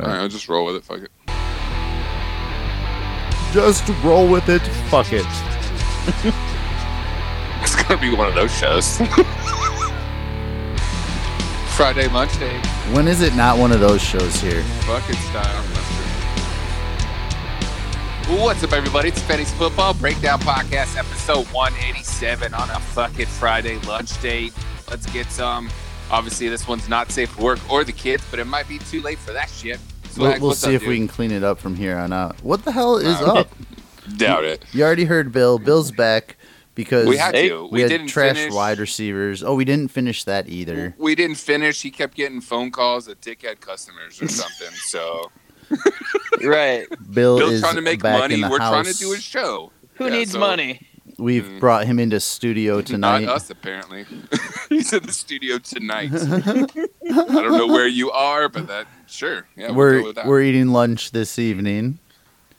All right, I'll just roll with it. Fuck it. Just roll with it. Fuck it. It's gonna be one of those shows. Friday lunch day, When is it not one of those shows here? bucket style. What's up, everybody? It's Fetty's Football Breakdown Podcast, episode 187 on a fucking Friday lunch date. Let's get some. Obviously, this one's not safe for work or the kids, but it might be too late for that shit. We'll, we'll see up, if we can clean it up from here on out. What the hell is Uh, up? Doubt it. You already heard Bill. Bill's back because We had to. we We, had didn't trash finish. wide receivers. Oh, we didn't finish that either. We didn't finish. He kept getting phone calls of dickhead customers or something. So Right. Bill Bill's is trying to make back money. in the We're house. trying to do his show. Who Yeah, needs so- money? We've Mm. brought him into studio tonight. Not us, apparently. He's in the studio tonight. I don't know where you are, but that sure. Yeah, we'll we're that. we're eating lunch this evening.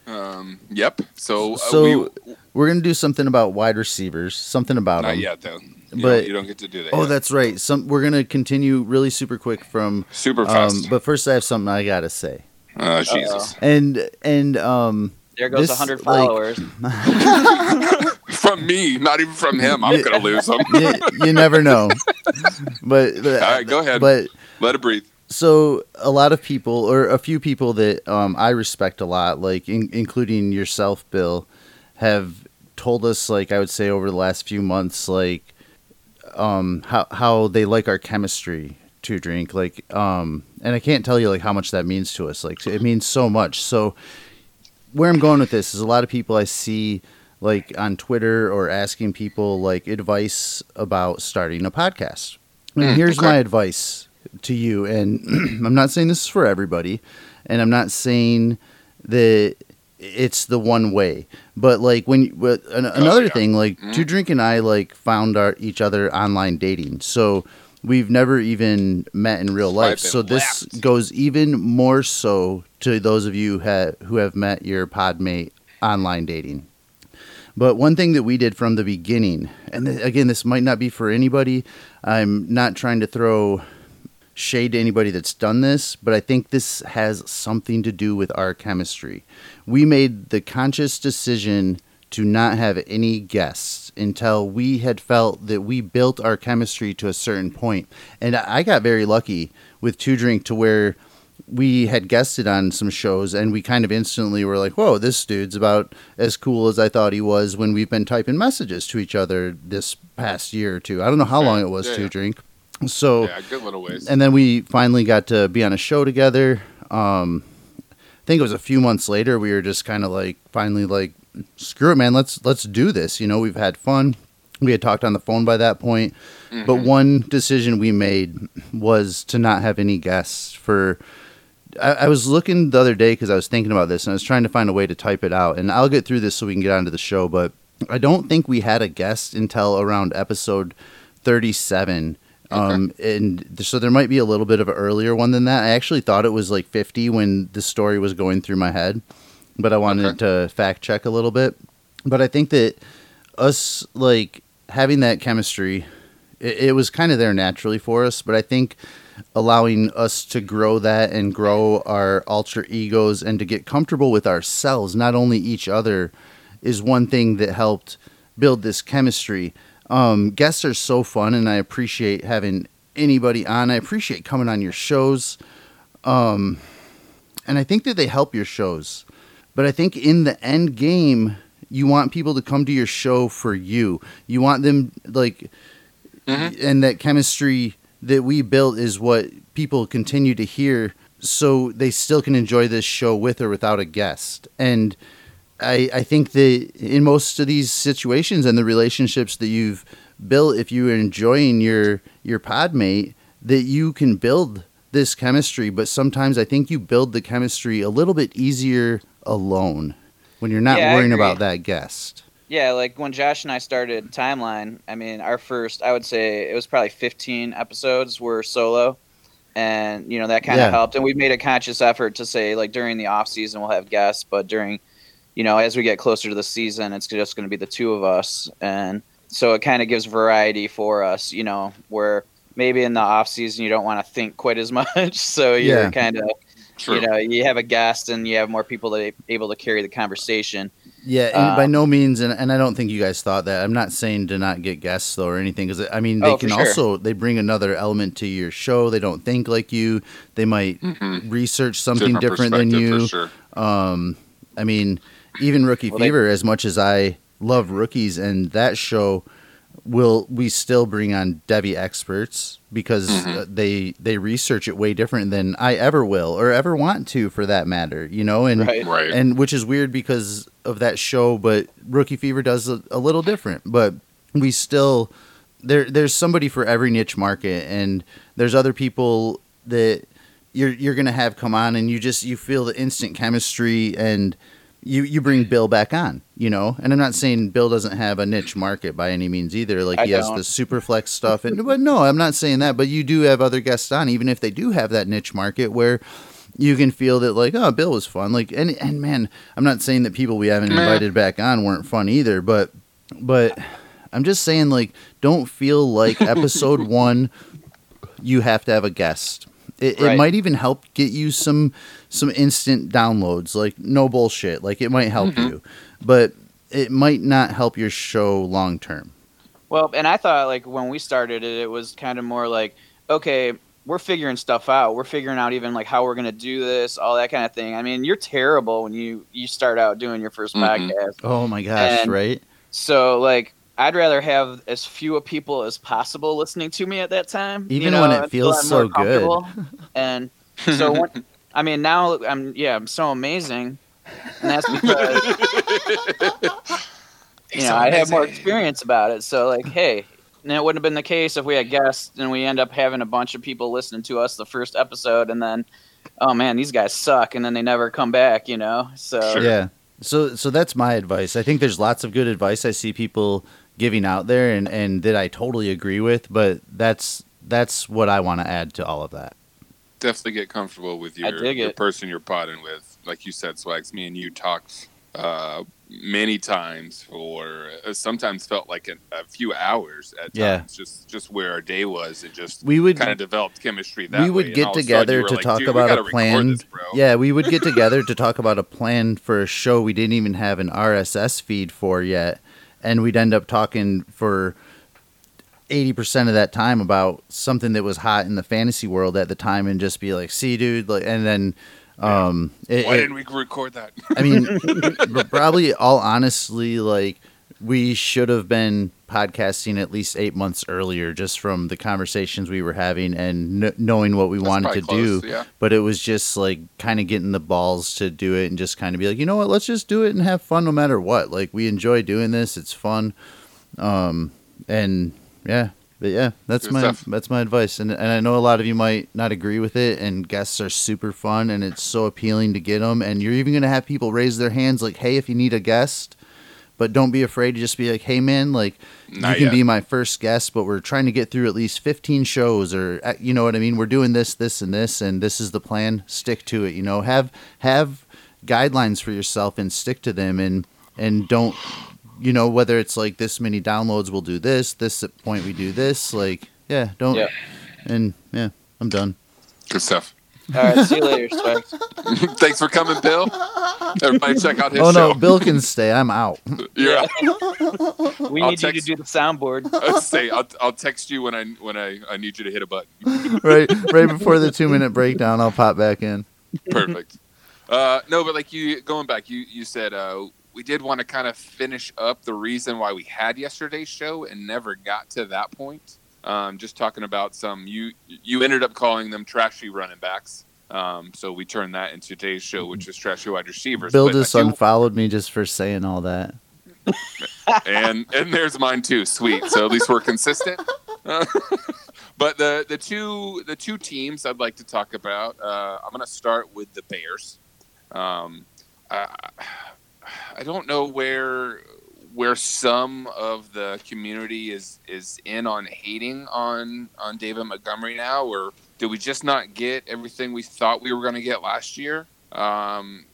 um, yep. So, uh, So we, we're gonna do something about wide receivers. Something about not them. yet though. You But- don't, you don't get to do that. Oh, yet. that's right. Some we're gonna continue really super quick from. super Um, fast. but first, I have something I gotta say. oh Jesus! And and um, There goes a This, 100 like- followers. From me, not even from him. I'm gonna lose them. you, you never know. But, but All right, go ahead. But Let it breathe. so a lot of people, or a few people that um, I respect a lot, like in, including yourself, Bill, have told us, like I would say, over the last few months, like um, how how they like our chemistry to drink, like um, and I can't tell you like how much that means to us. Like it means so much. So where I'm going with this is a lot of people I see like on Twitter or asking people like advice about starting a podcast. And Mm, here's okay. my advice to you and I'm not saying this is for everybody and I'm not saying that it's the one way. But like when but an, another Oh, yeah. thing like Mhm. Two Drink and I like found our each other online dating. So we've never even met in real life. So this goes even more so to those of you ha- who have met your podmate online dating. But one thing that we did from the beginning, and th- again, this might not be for anybody. I'm not trying to throw shade to anybody that's done this, but I think this has something to do with our chemistry. We made the conscious decision to not have any guests until we had felt that we built our chemistry to a certain point. And I got very lucky with Two Drink to where we had guested on some shows and we kind of instantly were like, whoa, this dude's about as cool as I thought he was when we've been typing messages to each other this past year or two. I don't know how long it was Yeah, to yeah. drink. So, Yeah, good little ways. and then we finally got to be on a show together. Um, I think it was a few months later. We were just kind of like finally like, screw it, man. Let's let's do this. You know, we've had fun. We had talked on the phone by that point, but Mhm. one decision we made was to not have any guests for. I, I was looking the other day because I was thinking about this and I was trying to find a way to type it out. And I'll get through this so we can get onto the show. But I don't think we had a guest until around episode 37. Um, and so there might be a little bit of an earlier one than that. I actually thought it was like 50 when the story was going through my head, but I wanted to fact check a little bit. But I think that us like having that chemistry, it, it was kind of there naturally for us. But I think allowing us to grow that and grow our alter egos and to get comfortable with ourselves, not only each other, is one thing that helped build this chemistry. Um, guests are so fun, and I appreciate having anybody on. I appreciate coming on your shows, um, and I think that they help your shows. But I think in the end game, you want people to come to your show for you. You want them like, Mhm. and that chemistry that we built is what people continue to hear, so they still can enjoy this show with or without a guest. And I, I think that in most of these situations and the relationships that you've built, if you're enjoying your your podmate, that you can build this chemistry. But sometimes I think you build the chemistry a little bit easier alone when you're not Yeah, worrying about that guest. Yeah, like when Josh and I started Timeline, I mean, our first, I would say it was probably 15 episodes were solo. And, you know, that kind of Yeah. helped. And we made a conscious effort to say, like, during the off season, we'll have guests, but during, you know, as we get closer to the season, it's just going to be the two of us. And so it kind of gives variety for us, you know, where maybe in the off season you don't want to think quite as much. So you're Yeah. kind of True. You know, you have a guest and you have more people that are able to carry the conversation. Yeah, and by Um, no means, and, and I don't think you guys thought that. I'm not saying to not get guests though or anything, because I mean they Oh, can sure. also they bring another element to your show. They don't think like you. They might Mhm. research something different, than you. For sure. Um, I mean, even Rookie Well, they- Fever, as much as I love rookies and that show, will we still bring on devy experts because Mhm. uh, they they research it way different than I ever will or ever want to, for that matter. You know, and Right. Right. and which is weird because of that show but rookie fever does a, a little different but we still there there's somebody for every niche market and there's other people that you're you're gonna have come on and you just you feel the instant chemistry and you you bring bill back on you know? And i'm not saying bill doesn't have a niche market by any means either. Like I he has don't. the superflex stuff and but no i'm not saying that. But you do have other guests on even if they do have that niche market where you can feel that like oh bill was fun. Like and and man i'm not saying that people we haven't invited back on weren't fun either but but i'm just saying like don't feel like episode one you have to have a guest it, it might even help get you some some instant downloads like no bullshit like it might help Mhm. you but it might not help your show long term Well, and I thought like when we started it, it was kind of more like, okay, we're figuring stuff out. We're figuring out even like how we're gonna do this, all that kind of thing. I mean, you're terrible when you you start out doing your 1st Mhm. podcast. oh my gosh And- right So like, I'd rather have as few people as possible listening to me at that time. you Even know, when it feels so good. And so when, I mean, now I'm yeah, I'm so amazing, and that's because you know I have more experience about it. So like, hey, and it wouldn't have been the case if we had guests and we end up having a bunch of people listening to us the first episode, and then, oh man, these guys suck, and then they never come back. You know, so Sure. Yeah. So so that's my advice. I think there's lots of good advice I see people giving out there and and that I totally agree with, but that's that's what I want to add to all of that. Definitely get comfortable with your, your person you're potting with. Like you said, Swags, me and you talked uh, many times for uh, sometimes felt like a, a few hours at Yeah. times, just just where our day was. It just We would kind of developed chemistry that we would way, get all of a sudden together to like, talk about a record plan. this. Yeah, we would get together to talk about a plan for a show we didn't even have an RSS feed for yet, and we'd end up talking for eighty percent of that time about something that was hot in the fantasy world at the time, and just be like, "See, dude," like, and then. Um, it- Why it- didn't we record that? I mean, probably all honestly, like we should have been podcasting at least eight months earlier, just from the conversations we were having and kn- knowing what we That's wanted to probably do. Yeah. But it was just like kind of getting the balls to do it and just kind of be like, you know what, let's just do it and have fun no matter what. Like we enjoy doing this; it's fun. Um, and yeah, but yeah, that's Good my stuff. that's my advice. And and I know a lot of you might not agree with it. And guests are super fun, and it's so appealing to get them. And you're even gonna have people raise their hands like, hey, if you need a guest. But don't be afraid to just be like, hey man, like Not you can yet. be my first guest, but we're trying to get through at least 15 shows or uh, you know what I mean? We're doing this, this and this and this is the plan. Stick to it, you know. Have have guidelines for yourself and stick to them and and don't you know whether it's like this many downloads we'll do this, this point we do this, like yeah, don't Yeah. and yeah, I'm done. Good stuff. All right, see you later, Specs. Thanks for coming, Bill. Everybody check out his oh show. no, Bill can stay. I'm out. yeah. We I'll need you to do the soundboard. I'll say I'll, I'll text you when I when I, I need you to hit a button. right right before the 2 minute breakdown, I'll pop back in. Perfect. Uh, no, but like you going back, you you said uh, we did want to kind of finish up the reason why we had yesterday's show and never got to that point. Um, just talking about some you you ended up calling them trashy running backs. Um, so we turned that into today's show, which is trashy wide receivers. Bill But just do- unfollowed me just for saying all that. and and there's mine too. Sweet. So at least we're consistent. Uh, but the the two the two teams I'd like to talk about. Uh, I'm going to start with the Bears. Um, I, I don't know where where some of the community is is in on hating on on David Montgomery now, or did we just not get everything we thought we were going to get last year? Um,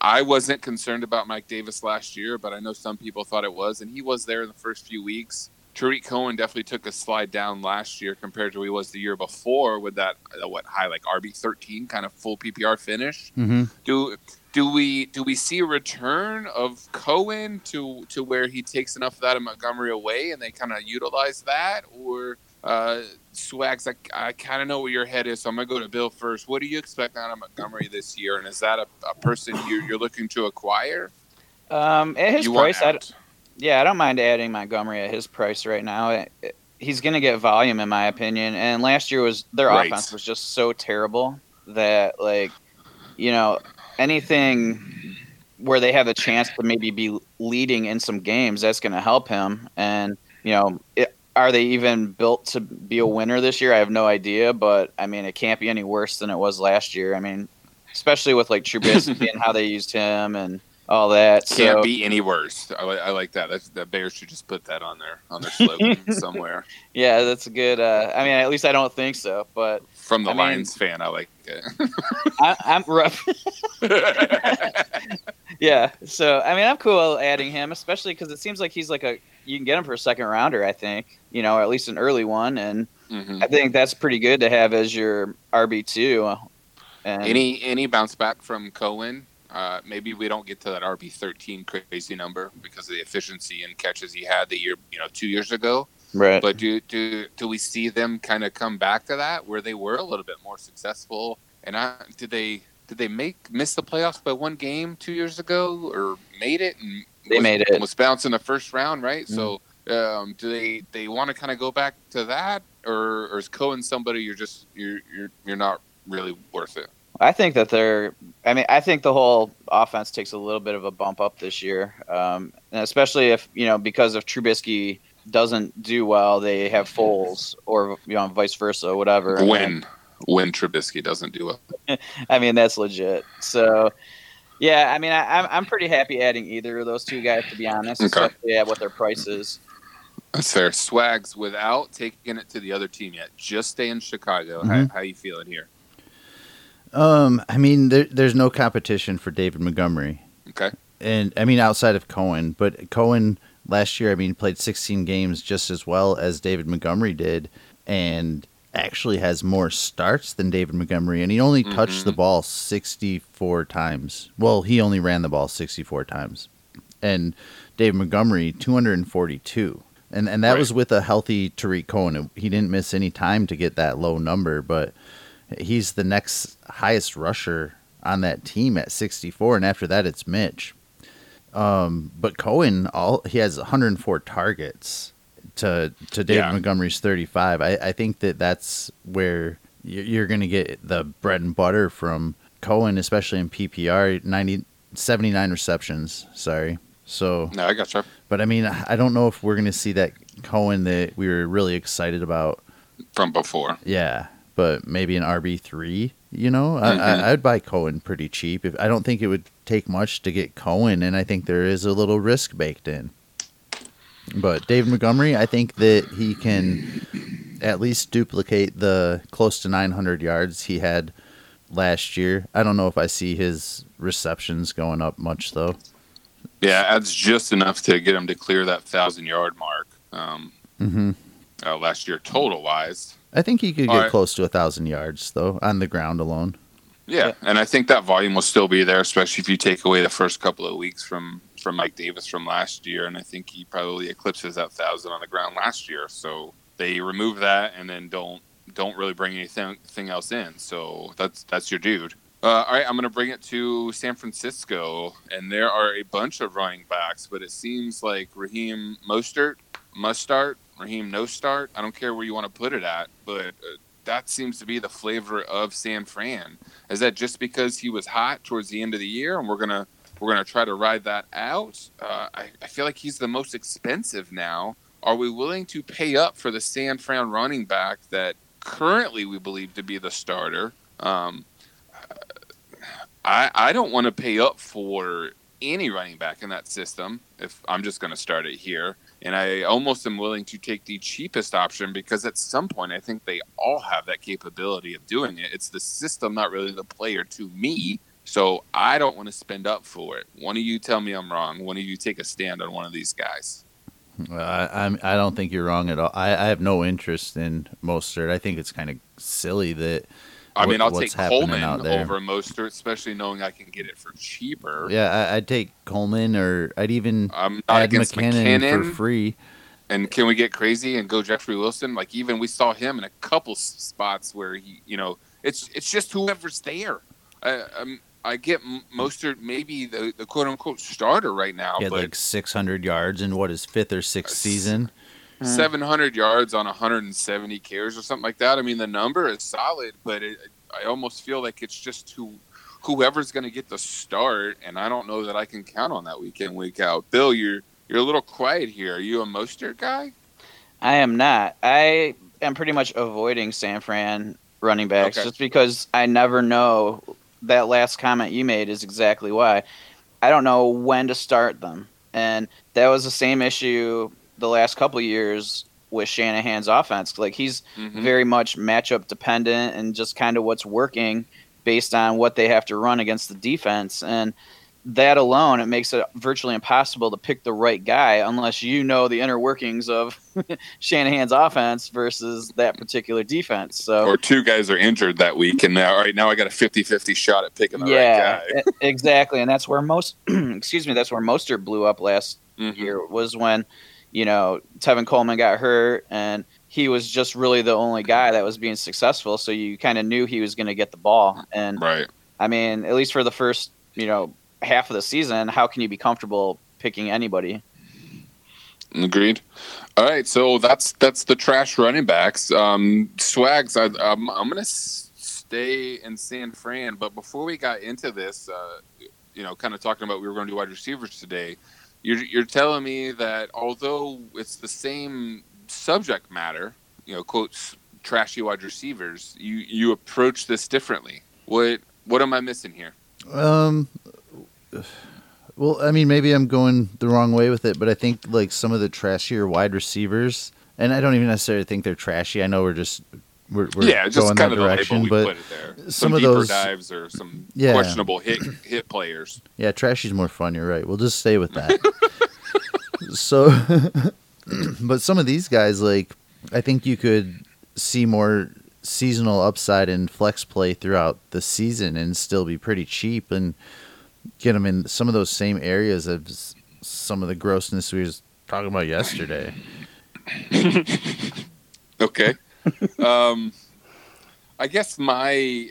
I wasn't concerned about Mike Davis last year, but I know some people thought it was, and he was there in the first few weeks Tarik Cohen definitely took a slide down last year compared to who he was the year before with that uh, what high like RB thirteen kind of full PPR finish. Mm-hmm. Do do we do we see a return of Cohen to to where he takes enough of that of Montgomery away and they kind of utilize that or uh, Swags, I, I kind of know where your head is, so I'm gonna go to Bill first. What do you expect out of Montgomery this year, and is that a, a person you're, you're looking to acquire? Um, at his you price, I, yeah, I don't mind adding Montgomery at his price right now. It- it- he's going to get volume, in my opinion. And last year was their Right. offense was just so terrible that, like, you know, anything where they have a chance to maybe be leading in some games, that's going to help him. And you know, it, are they even built to be a winner this year? I have no idea, but I mean, it can't be any worse than it was last year. I mean, especially with like Trubisky and how they used him and all that. Can't so, be any worse. I, I like that. That's, the Bears should just put that on their on their slogan somewhere. Yeah, that's a good. Uh, I mean, at least I don't think so. But From the I mean- Lions fan, I like it. I, I'm rough. yeah. So I mean, I'm cool adding him, especially because it seems like he's like a. You can get him for a second rounder, I think. You know, or at least an early one, and Mhm. I think that's pretty good to have as your RB two. And Any any bounce back from Cohen? Uh, maybe we don't get to that RB thirteen crazy number because of the efficiency and catches he had the year you know two years ago. right. But do do do we see them kind of come back to that where they were a little bit more successful? And I, did they did they make miss the playoffs by one game two years ago or made it? And They was, made it. Was bounced in the first round, right? So Mm-hmm. um, do they they want to kind of go back to that, or, or is Cohen somebody you're just you're you're you're not really worth it? I think that they're. I mean, I think the whole offense takes a little bit of a bump up this year, um, and especially if you know because if Trubisky doesn't do well, they have Foles, or you know, vice versa, whatever. When when Trubisky doesn't do well. I mean, that's legit. So, yeah, I mean, I, I'm I'm pretty happy adding either of those two guys to be honest, Okay. especially at what their price is. That's fair. Swags without taking it to the other team yet. Just stay in Chicago. Mhm. How, how you feeling here? Um, I mean, there, there's no competition for David Montgomery, Okay. and I mean outside of Cohen, but Cohen last year, I mean, played 16 games just as well as David Montgomery did, and actually has more starts than David Montgomery, and he only touched Mhm. the ball 64 times. Well, he only ran the ball 64 times, and David Montgomery 242. And, and that Right. was with a healthy Tarik Cohen. He didn't miss any time to get that low number, but he's the next highest rusher on that team at 64, and after that it's Mitch. Um, but Cohen, all he has 104 targets to to David Yeah. Montgomery's 35. I, I think that that's where you're, you're going to get the bread and butter from Cohen, especially in PPR. 90, 79 receptions. Sorry. So, No, I got you. but I mean, I don't know if we're going to see that Cohen that we were really excited about From before. yeah, but maybe an RB three. You know, I, Mhm. I, I'd buy Cohen pretty cheap. If I don't think it would take much to get Cohen, and I think there is a little risk baked in. But David Montgomery, I think that he can at least duplicate the close to 900 yards he had last year. I don't know if I see his receptions going up much though. Yeah, adds just enough to get him to clear that thousand yard mark. Um, hmm uh, last year total wise. I think he could All get right. close to a thousand yards though on the ground alone. Yeah, Yeah. and I think that volume will still be there, especially if you take away the first couple of weeks from from Mike Davis from last year, and I think he probably eclipses that thousand on the ground last year. So they remove that and then don't don't really bring anything thing else in. So that's that's your dude. Uh, all right, I'm going to bring it to San Francisco, and there are a bunch of running backs, but it seems like Raheem Mostert must start, Raheem no start. I don't care where you want to put it at, but uh, that seems to be the flavor of San Fran. Is that just because he was hot towards the end of the year, and we're gonna we're gonna try to ride that out? Uh, I, I feel like he's the most expensive now. Are we willing to pay up for the San Fran running back that currently we believe to be the starter? Um, I I don't want to pay up for any running back in that system if I'm just going to start it here. And I almost am willing to take the cheapest option because at some point I think they all have that capability of doing it. It's the system, not really the player to me. So I don't want to spend up for it. One of you tell me I'm wrong. One of you take a stand on one of these guys. I I'm, I don't think you're wrong at all. I, I have no interest in Mostert. I think it's kind of silly that. I mean, I'll take Coleman out there. over Mostert, especially knowing I can get it for cheaper. Yeah, I, I'd take Coleman, or I'd even I'm not add McKinnon, McKinnon. for free. And can we get crazy and go Jeffrey Wilson? Like even we saw him in a couple spots where he, you know, it's it's just whoever's there. I um, I get Mostert maybe the, the quote unquote starter right now, He had but like 600 yards in what his fifth or sixth season. Mm. 700 yards on 170 carries or something like that. I mean, the number is solid, but it, I almost feel like it's just who whoever's going to get the start, and I don't know that I can count on that week in week out. Bill, you're you're a little quiet here. Are you a Mostert guy? I am not. I am pretty much avoiding San Fran running backs Okay. just because I never know. That last comment you made is exactly why. I don't know when to start them. And that was the same issue the last couple of years with Shanahan's offense. Like he's Mhm. very much matchup dependent and just kind of what's working based on what they have to run against the defense. And that alone, it makes it virtually impossible to pick the right guy unless you know the inner workings of Shanahan's offense versus that particular defense. So Or two guys are injured that week, and now, all right, now I got a 50-50 shot at picking the yeah, right guy. exactly, and that's where most excuse me, that's where Mostert blew up last Mhm. year was when you know Tevin Coleman got hurt and he was just really the only guy that was being successful. So you kind of knew he was going to get the ball, and Right. I mean, at least for the first you know half of the season, how can you be comfortable picking anybody? Agreed. All right, so that's that's the trash running backs. Um, Swags, I, I'm I'm gonna s- stay in San Fran, but before we got into this, uh, you know, kind of talking about we were going to do wide receivers today. You're you're telling me that although it's the same subject matter, you know, quotes trashy wide receivers, you you approach this differently. What what am I missing here? Um, well, I mean, maybe I'm going the wrong way with it, but I think like some of the trashier wide receivers, and I don't even necessarily think they're trashy. I know we're just we're, we're yeah, just going kind that of direction, the label we but put it there. Some, some of those- dives or some Yeah. questionable hit hit players. yeah, trashy's more fun. You're right. We'll just stay with that. so, but some of these guys, like I think you could see more seasonal upside in flex play throughout the season and still be pretty cheap and get them in some of those same areas of some of the grossness we was talking about yesterday. Okay. Um, I guess my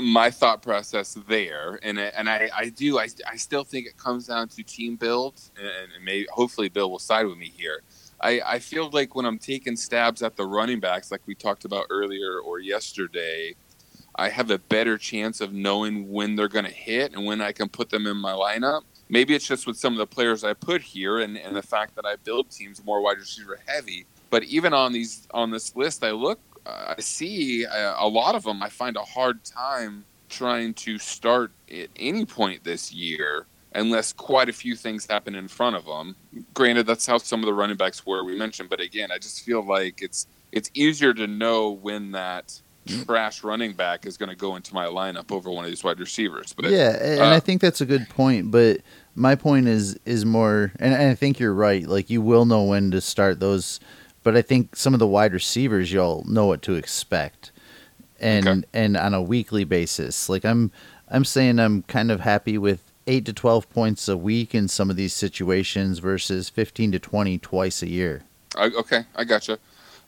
my thought process there, and I- and I, I do I, I still think it comes down to team build, and, and maybe hopefully Bill will side with me here. I, I feel like when I'm taking stabs at the running backs, like we talked about earlier or yesterday, I have a better chance of knowing when they're going to hit and when I can put them in my lineup. Maybe it's just with some of the players I put here, and, and the fact that I build teams more wide receiver heavy. But even on these on this list, I look, uh, I see uh, a lot of them. I find a hard time trying to start at any point this year unless quite a few things happen in front of them. Granted, that's how some of the running backs were we mentioned, but again, I just feel like it's it's easier to know when that trash running back is going to go into my lineup over one of these wide receivers. But yeah, and uh, I think that's a good point. But my point is is more, and I think you're right. Like you will know when to start those, but I think some of the wide receivers you'll know what to expect, and Okay. and on a weekly basis. Like I'm I'm saying I'm kind of happy with eight to twelve points a week in some of these situations versus fifteen to twenty twice a year. I, okay, I gotcha.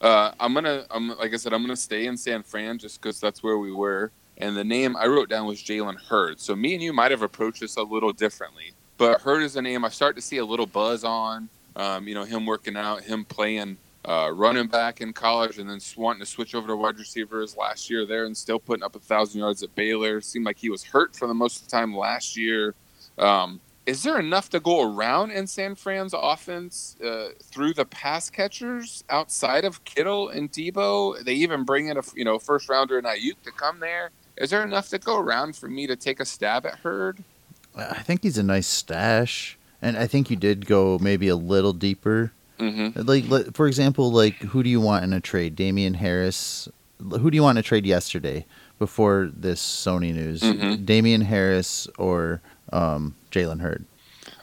Uh, I'm gonna, I'm like I said, I'm gonna stay in San Fran just because that's where we were. And the name I wrote down was Jalen Hurd. So me and you might have approached this a little differently, but Hurd is a name I start to see a little buzz on. Um, you know, him working out, him playing uh, running back in college, and then wanting to switch over to wide receivers last year there, and still putting up a thousand yards at Baylor. Seemed like he was hurt for the most of the time last year. Um, is there enough to go around in San Fran's offense uh, through the pass catchers outside of Kittle and Deebo? They even bring in a you know first rounder in Aiyuk to come there. Is there enough to go around for me to take a stab at Hurd? I think he's a nice stash, and I think you did go maybe a little deeper Mm-hmm. Like, for example, like who do you want in a trade? Damien Harris. Who do you want in a trade yesterday before this Sony news? Mhm. Damien Harris or um, Jalen Hurd?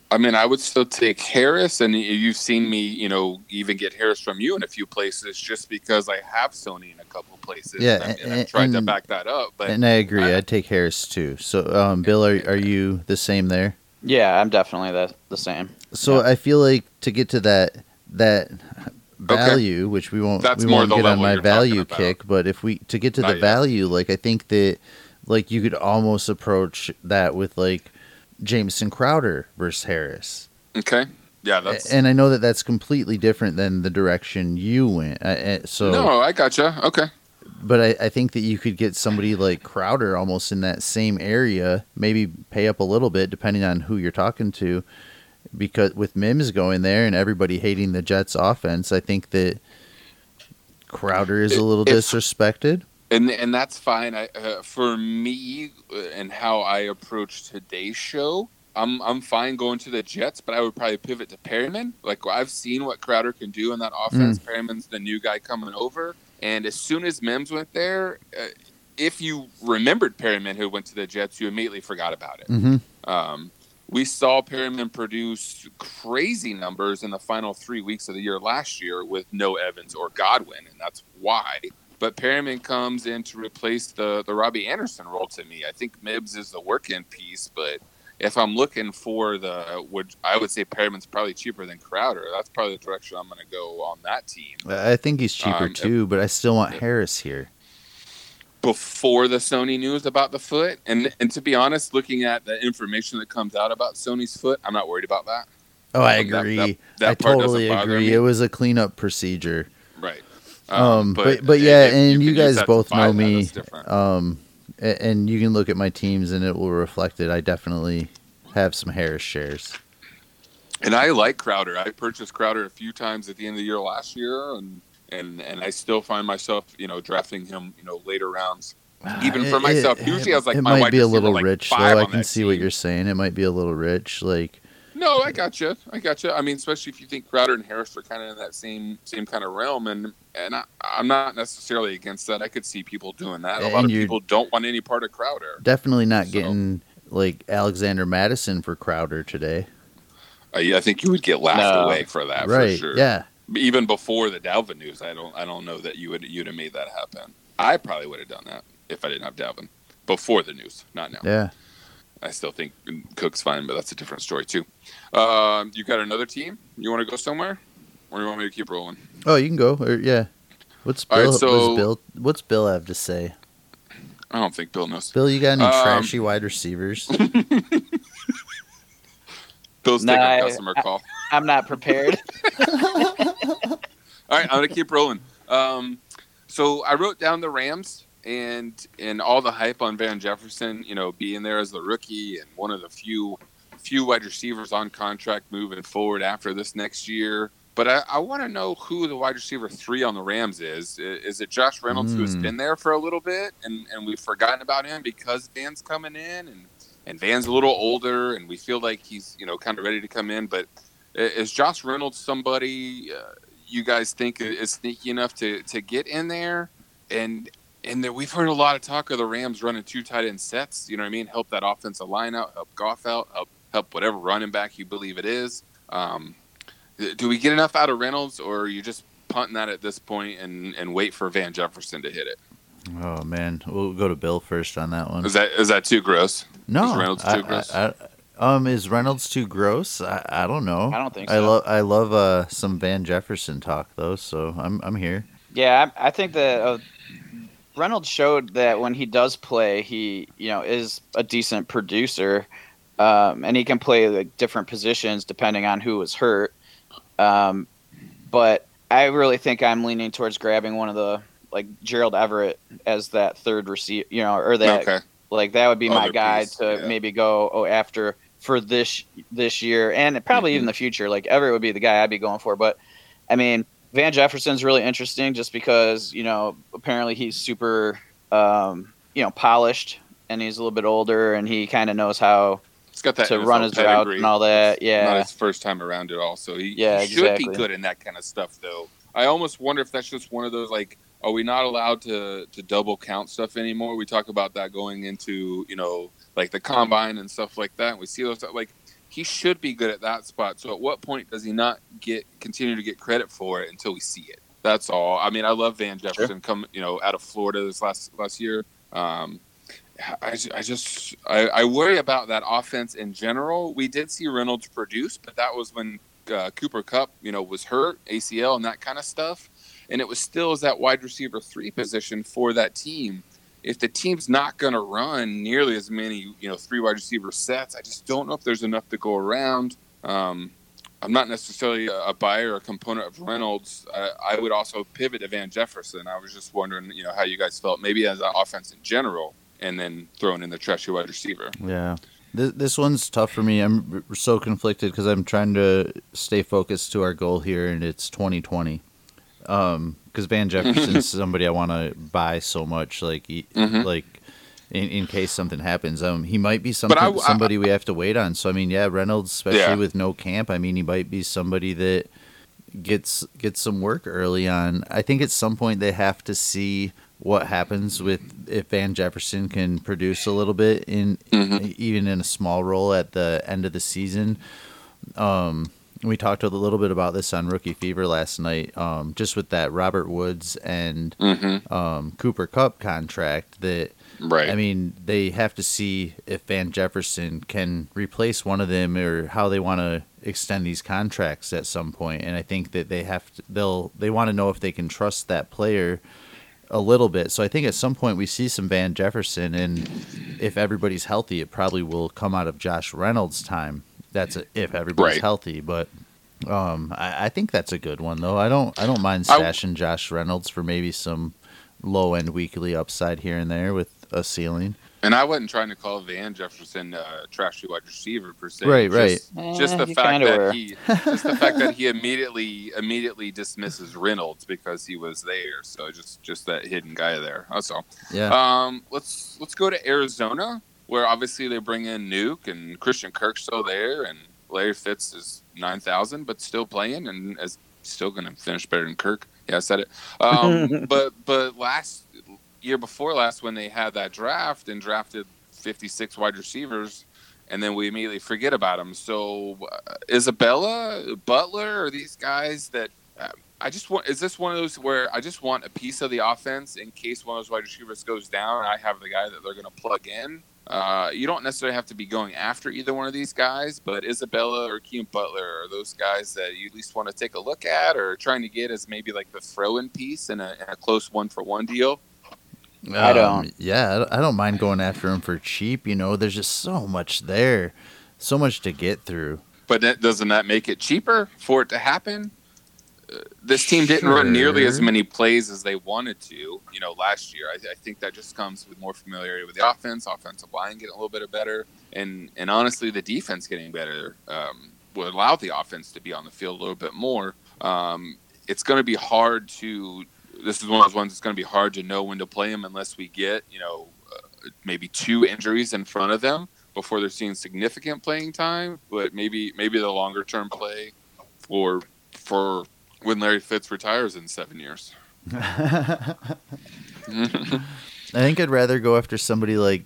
I mean, I would still take Harris, and you've seen me, you know, even get Harris from you in a few places, just because I have Sony in a couple places. Yeah, I mean, and- I've tried to back that up, but and I agree. I- I'd take Harris too. So, um, Bill, are are you the same there? Yeah, I'm definitely the the same. So Yeah. I feel like to get to that that value, which we won't That's we won't get on my value kick, but if we to get to Not the yet. value, like I think that like you could almost approach that with like Jameson Crowder versus Harris. okay, yeah, that's and I know that that's completely different than the direction you went. Uh, uh, so, no, I gotcha. Okay, but I, I think that you could get somebody like Crowder almost in that same area, maybe pay up a little bit depending on who you're talking to. Because with Mims going there and everybody hating the Jets offense, I think that Crowder is a little If- disrespected. and and that's fine. I, uh, for me uh, and how I approach today's show, I'm I'm fine going to the Jets, but I would probably pivot to Perriman. Like I've seen what Crowder can do in that offense. Perriman's the new guy coming over, and as soon as Mims went there, uh, if you remembered Perriman who went to the Jets, you immediately forgot about it. hmm Um, we saw Perriman produce crazy numbers in the final three weeks of the year last year with no Evans or Godwin, and that's why. But Perriman comes in to replace the the Robbie Anderson role to me. I think Mims is the work in piece, but if I'm looking for the, would I would say Perriman's probably cheaper than Crowder. That's probably the direction I'm going to go on that team. I think he's cheaper Um, too, but I still want Harris here. Before the Sony news about the foot. And and to be honest, looking at the information that comes out about Sony's foot, I'm not worried about that. Oh, I That- that- agree. that I totally agree. me. It was a cleanup procedure. Right. Um, but, but yeah, if and you use guys both know me. Um, and you can look at my teams and it will reflect it. I definitely have some Harris shares. And I like Crowder. I purchased Crowder a few times at the end of the year last year, and and and I still find myself, you know, drafting him, you know, later rounds. Uh, Even for It- myself, it- usually I was like, it my might wide be a little like, rich though. I can that see what you're saying. It might be a little rich. Like No, I got you. I got you. I mean, especially if you think Crowder and Harris are kind of in that same same kind of realm, and and I, I'm not necessarily against that. I could see people doing that. A lot of people don't want any part of Crowder. definitely not So- getting like Alexander Mattison for Crowder today. Uh, I, I think you would get laughed No. away for that, right? for sure. Yeah. Even before the Dalvin news, I don't I don't know that you would you'd have made that happen. I probably would have done that if I didn't have Dalvin before the news, not now. Yeah. I still think Cook's fine, but that's a different story too. Um, you got another team? You want to go somewhere, or you want me to keep rolling? Oh, you can go. Or yeah. What's All right, Bill? so- what's Bill? What's Bill have to say? I don't think Bill knows. Bill, you got any Um, trashy wide receivers? Bill's Nah, taking I- a customer call. I'm not prepared. All right, I'm gonna keep rolling. Um, so I wrote down the Rams and and all the hype on Van Jefferson, you know, being there as the rookie and one of the few few wide receivers on contract moving forward after this next year. But I, I want to know who the wide receiver three on the Rams is. Is it Josh Reynolds, who has been there for a little bit, and, and we've forgotten about him because Van's coming in, and, and Van's a little older, and we feel like he's you know kind of ready to come in. But i- is Josh Reynolds somebody uh, you guys think is sneaky enough to, to get in there? And and there, we've heard a lot of talk of the Rams running two tight end sets. You know what I mean? Help that offensive line out, help Goff out, help help whatever running back you believe it is. Um, do we get enough out of Reynolds, or are you just punting that at this point and, and wait for Van Jefferson to hit it? oh man, we'll go to Bill first on that one. Is that is that too gross? No, is Reynolds I- too gross? I- I- um, is Reynolds too gross? I, I don't know. I don't think I love I love uh some Van Jefferson talk though, so I'm I'm here. Yeah, I, I think that uh, Reynolds showed that when he does play, he you know is a decent producer, um, and he can play like different positions depending on who was hurt. Um, but I really think I'm leaning towards grabbing one of the like Gerald Everett as that third receiver, you know, or that okay. like that would be my Other guy piece, to yeah. maybe go oh after for this this year and probably even the future. Like Everett would be the guy I'd be going for. But I mean, Van Jefferson's really interesting just because you know apparently he's super um, you know polished and he's a little bit older and he kind of knows how It's got that to run his route and all that. Not Yeah, not his first time around at all, so he, Yeah, he should exactly. be good in that kind of stuff, though. I almost wonder if that's just one of those like, are we not allowed to to double count stuff anymore? We talk about that going into you know like the combine and stuff like that. We see those like he should be good at that spot. So at what point does he not get continue to get credit for it until we see it? That's all. I mean, I love Van Jefferson sure. come you know out of Florida this last last year. Um, I, I just I, I, worry about that offense in general. We did see Reynolds produce, but that was when uh, Cooper Kupp you know was hurt ACL and that kind of stuff, and it was still as that wide receiver three position for that team. If the team's not going to run nearly as many you know three wide receiver sets, I just don't know if there's enough to go around. Um, I'm not necessarily a, buyer or a component of Reynolds. I, I, would also pivot to Van Jefferson. I was just wondering, you know, how you guys felt, maybe as an offense in general, and then throwing in the trusty wide receiver. Yeah. This, this one's tough for me. I'm so conflicted because I'm trying to stay focused to our goal here, and it's 2020. Because Van Jefferson's somebody I want to buy so much, like mm-hmm. like in, in case something happens. Um, he might be something I, somebody I, we have to wait on. So I mean, yeah, Reynolds, especially yeah. with no camp. I mean, he might be somebody that gets gets some work early on. I think at some point they have to see what happens with if Van Jefferson can produce a little bit in mm-hmm. even in a small role at the end of the season. Um, we talked a little bit about this on Rookie Fever last night, um, just with that Robert Woods and mm-hmm. um, Cooper Kupp contract that Right. I mean, they have to see if Van Jefferson can replace one of them or how they want to extend these contracts at some point. And I think that they have to, they'll, they want to know if they can trust that player a little bit. So I think at some point we see some Van Jefferson, and if everybody's healthy, it probably will come out of Josh Reynolds' time. That's a, if everybody's right. healthy, but um, I, I, think that's a good one though. I don't I don't mind stashing I, Josh Reynolds for maybe some low end weekly upside here and there with a ceiling. And I wasn't trying to call Van Jefferson a trashy wide receiver per se. Right, just, right. Just eh, the fact that were. he, just the fact that he immediately immediately dismisses Reynolds because he was there. So just just that hidden guy there. That's all. Yeah. Um. Let's let's go to Arizona, where obviously they bring in Nuke and Christian Kirk still there, and Larry Fitz is nine thousand, but still playing and is still going to finish better than Kirk. Yeah, I said it. Um, but but last year before last when they had that draft and drafted 56 wide receivers and then we immediately forget about them. So uh, Isabella, Butler, are these guys that uh, I just want? Is this one of those where I just want a piece of the offense in case one of those wide receivers goes down? I have the guy that they're going to plug in. Uh, you don't necessarily have to be going after either one of these guys, but Isabella or Keem Butler are those guys that you at least want to take a look at or trying to get as maybe like the throw-in piece in a, in a close one-for-one deal. Um, I don't. Yeah, I don't mind going after him for cheap. You know, there's just so much there, so much to get through. But that, doesn't that make it cheaper for it to happen? This team didn't sure. run nearly as many plays as they wanted to. You know, last year. I, I, think that just comes with more familiarity with the offense, offensive line getting a little bit better, and and honestly, the defense getting better um, would allow the offense to be on the field a little bit more. Um, it's going to be hard to this is one of those ones that's going to be hard to know when to play them unless we get you know uh, maybe two injuries in front of them before they're seeing significant playing time. But maybe maybe the longer term play for for when Larry Fitz retires in seven years. I think I'd rather go after somebody like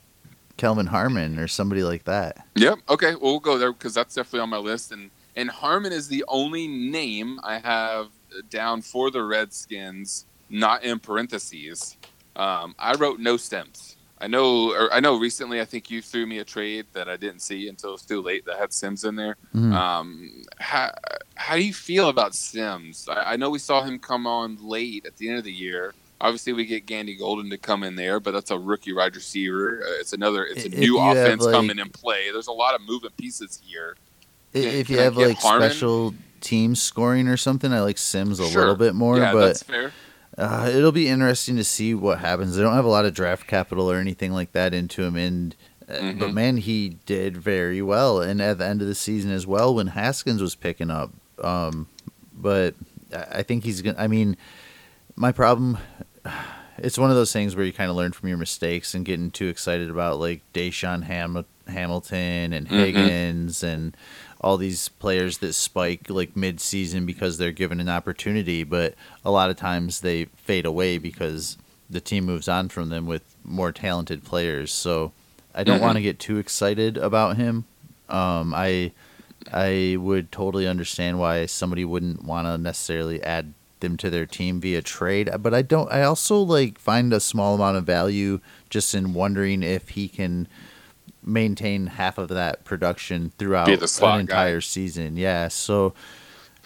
Kelvin Harmon or somebody like that. Yep. Okay. Well, we'll go there because that's definitely on my list. And and Harmon is the only name I have down for the Redskins not in parentheses. Um, I wrote no Sims. I know, or I know. Recently, I think you threw me a trade that I didn't see until it's too late that had Sims in there. Mm. Um, how how do you feel about Sims? I, I, know we saw him come on late at the end of the year. Obviously, we get Gandy Golden to come in there, but that's a rookie wide receiver. Uh, it's another. It's a if new offense like, coming in play. There's a lot of moving pieces here. If you have like Harmon? special team scoring or something, I like Sims a sure. little bit more. Yeah, but that's fair uh, it'll be interesting to see what happens. They don't have a lot of draft capital or anything like that into him, and uh, mm-hmm. but man, he did very well. And at the end of the season as well, when Haskins was picking up, um, but I think he's gonna. I mean, my problem. It's one of those things where you kind of learn from your mistakes and getting too excited about like DaeSean Ham- Hamilton and mm-hmm. Higgins mm-hmm. and all these players that spike like mid-season because they're given an opportunity, but a lot of times they fade away because the team moves on from them with more talented players. So I don't mm-hmm. want to get too excited about him. Um, I I would totally understand why somebody wouldn't want to necessarily add them to their team via trade. But I don't. I also like find a small amount of value just in wondering if he can maintain half of that production throughout Be the slot an guy. entire season. Yeah, so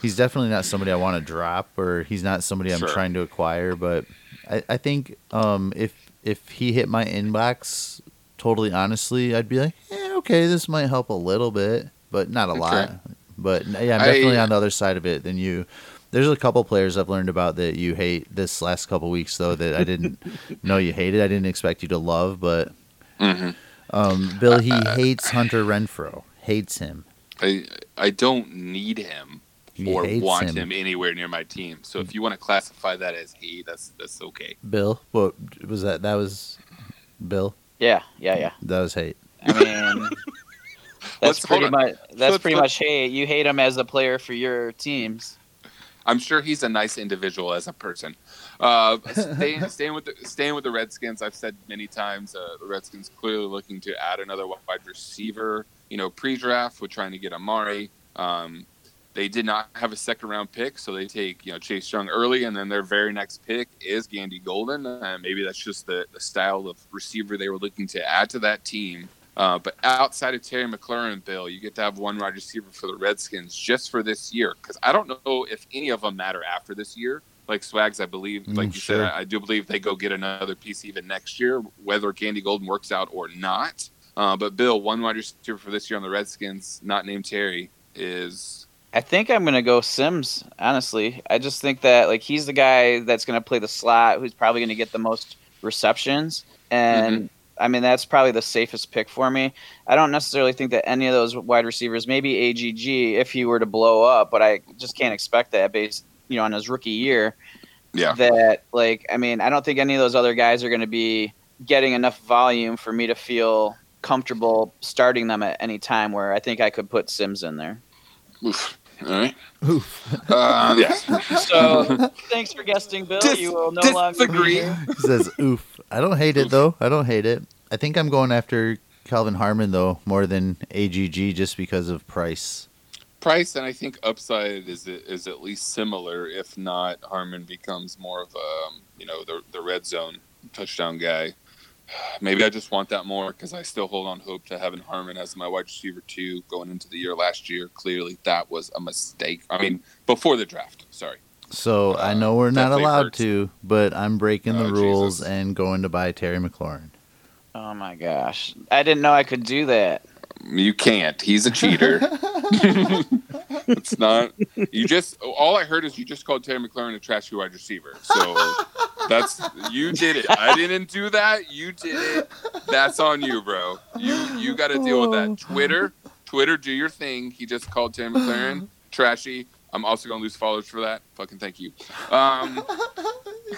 he's definitely not somebody I want to drop, or he's not somebody I'm Sure. trying to acquire. But I, I think um, if if he hit my inbox, totally honestly, I'd be like, eh, okay, this might help a little bit, but not a Okay. lot. But yeah, I'm I- definitely on the other side of it than you. There's a couple players I've learned about that you hate this last couple weeks though that I didn't know you hated. I didn't expect you to love, but hmm um, Bill he hates Hunter Renfrow. Hates him. I I don't need him He or want him. him. anywhere near my team. So if you want to classify that as hate, that's that's okay. Bill, what was that? That was Bill. Yeah, yeah, yeah. That was hate. I mean, Let's- that's pretty much that's Let's- pretty let's- much hate. You hate him as a player for your teams. I'm sure he's a nice individual as a person. Uh, staying, staying with the staying with the Redskins, I've said many times, uh, the Redskins clearly looking to add another wide receiver. You know, pre-draft, we're trying to get Amari. Um, they did not have a second round pick, so they take you know Chase Young early, and then their very next pick is Gandy Golden. Uh, maybe that's just the, the style of receiver they were looking to add to that team. Uh, but outside of Terry McLaurin, Bill, you get to have one wide receiver for the Redskins just for this year. Because I don't know if any of them matter after this year. Like Swags, I believe, Mm, like you sure. said, I, I do believe they go get another piece even next year, whether Gandy Golden works out or not. Uh, but Bill, one wide receiver for this year on the Redskins, not named Terry, is I think I'm gonna go Sims. Honestly, I just think that like he's the guy that's gonna play the slot, who's probably gonna get the most receptions, and I mean that's probably the safest pick for me. I don't necessarily think that any of those wide receivers, maybe AGG, if he were to blow up, but I just can't expect that based, you know, on his rookie year. yeah. That like, I mean, I don't think any of those other guys are gonna be getting enough volume for me to feel comfortable starting them at any time. Where I think I could put Sims in there. Oof. All right. Oof. Uh, yeah. So thanks for guesting, Bill. Dis- you will no longer disagree. be here. He says oof. I don't hate it though. I don't hate it. I think I'm going after Kelvin Harmon though more than AGG just because of price. Price and I think upside is is at least similar. If not, Harmon becomes more of a um, you know the the red zone touchdown guy. Maybe I just want that more because I still hold on hope to having Harmon as my wide receiver two going into the year last year. Clearly, that was a mistake. I mean, before the draft. Sorry. So I Uh, know we're not allowed hurts. to, but I'm breaking the Oh, rules Jesus. and going to buy Terry McLaurin. Oh my gosh, I didn't know I could do that. You can't. He's a cheater. it's not. You just. All I heard is you just called Terry McLaurin a trashy wide receiver. So that's you did it. I didn't do that. You did it. That's on you, bro. You you got to deal with that. Twitter, Twitter, do your thing. He just called Terry McLaurin trashy. I'm also gonna lose followers for that. Fucking thank you. Um,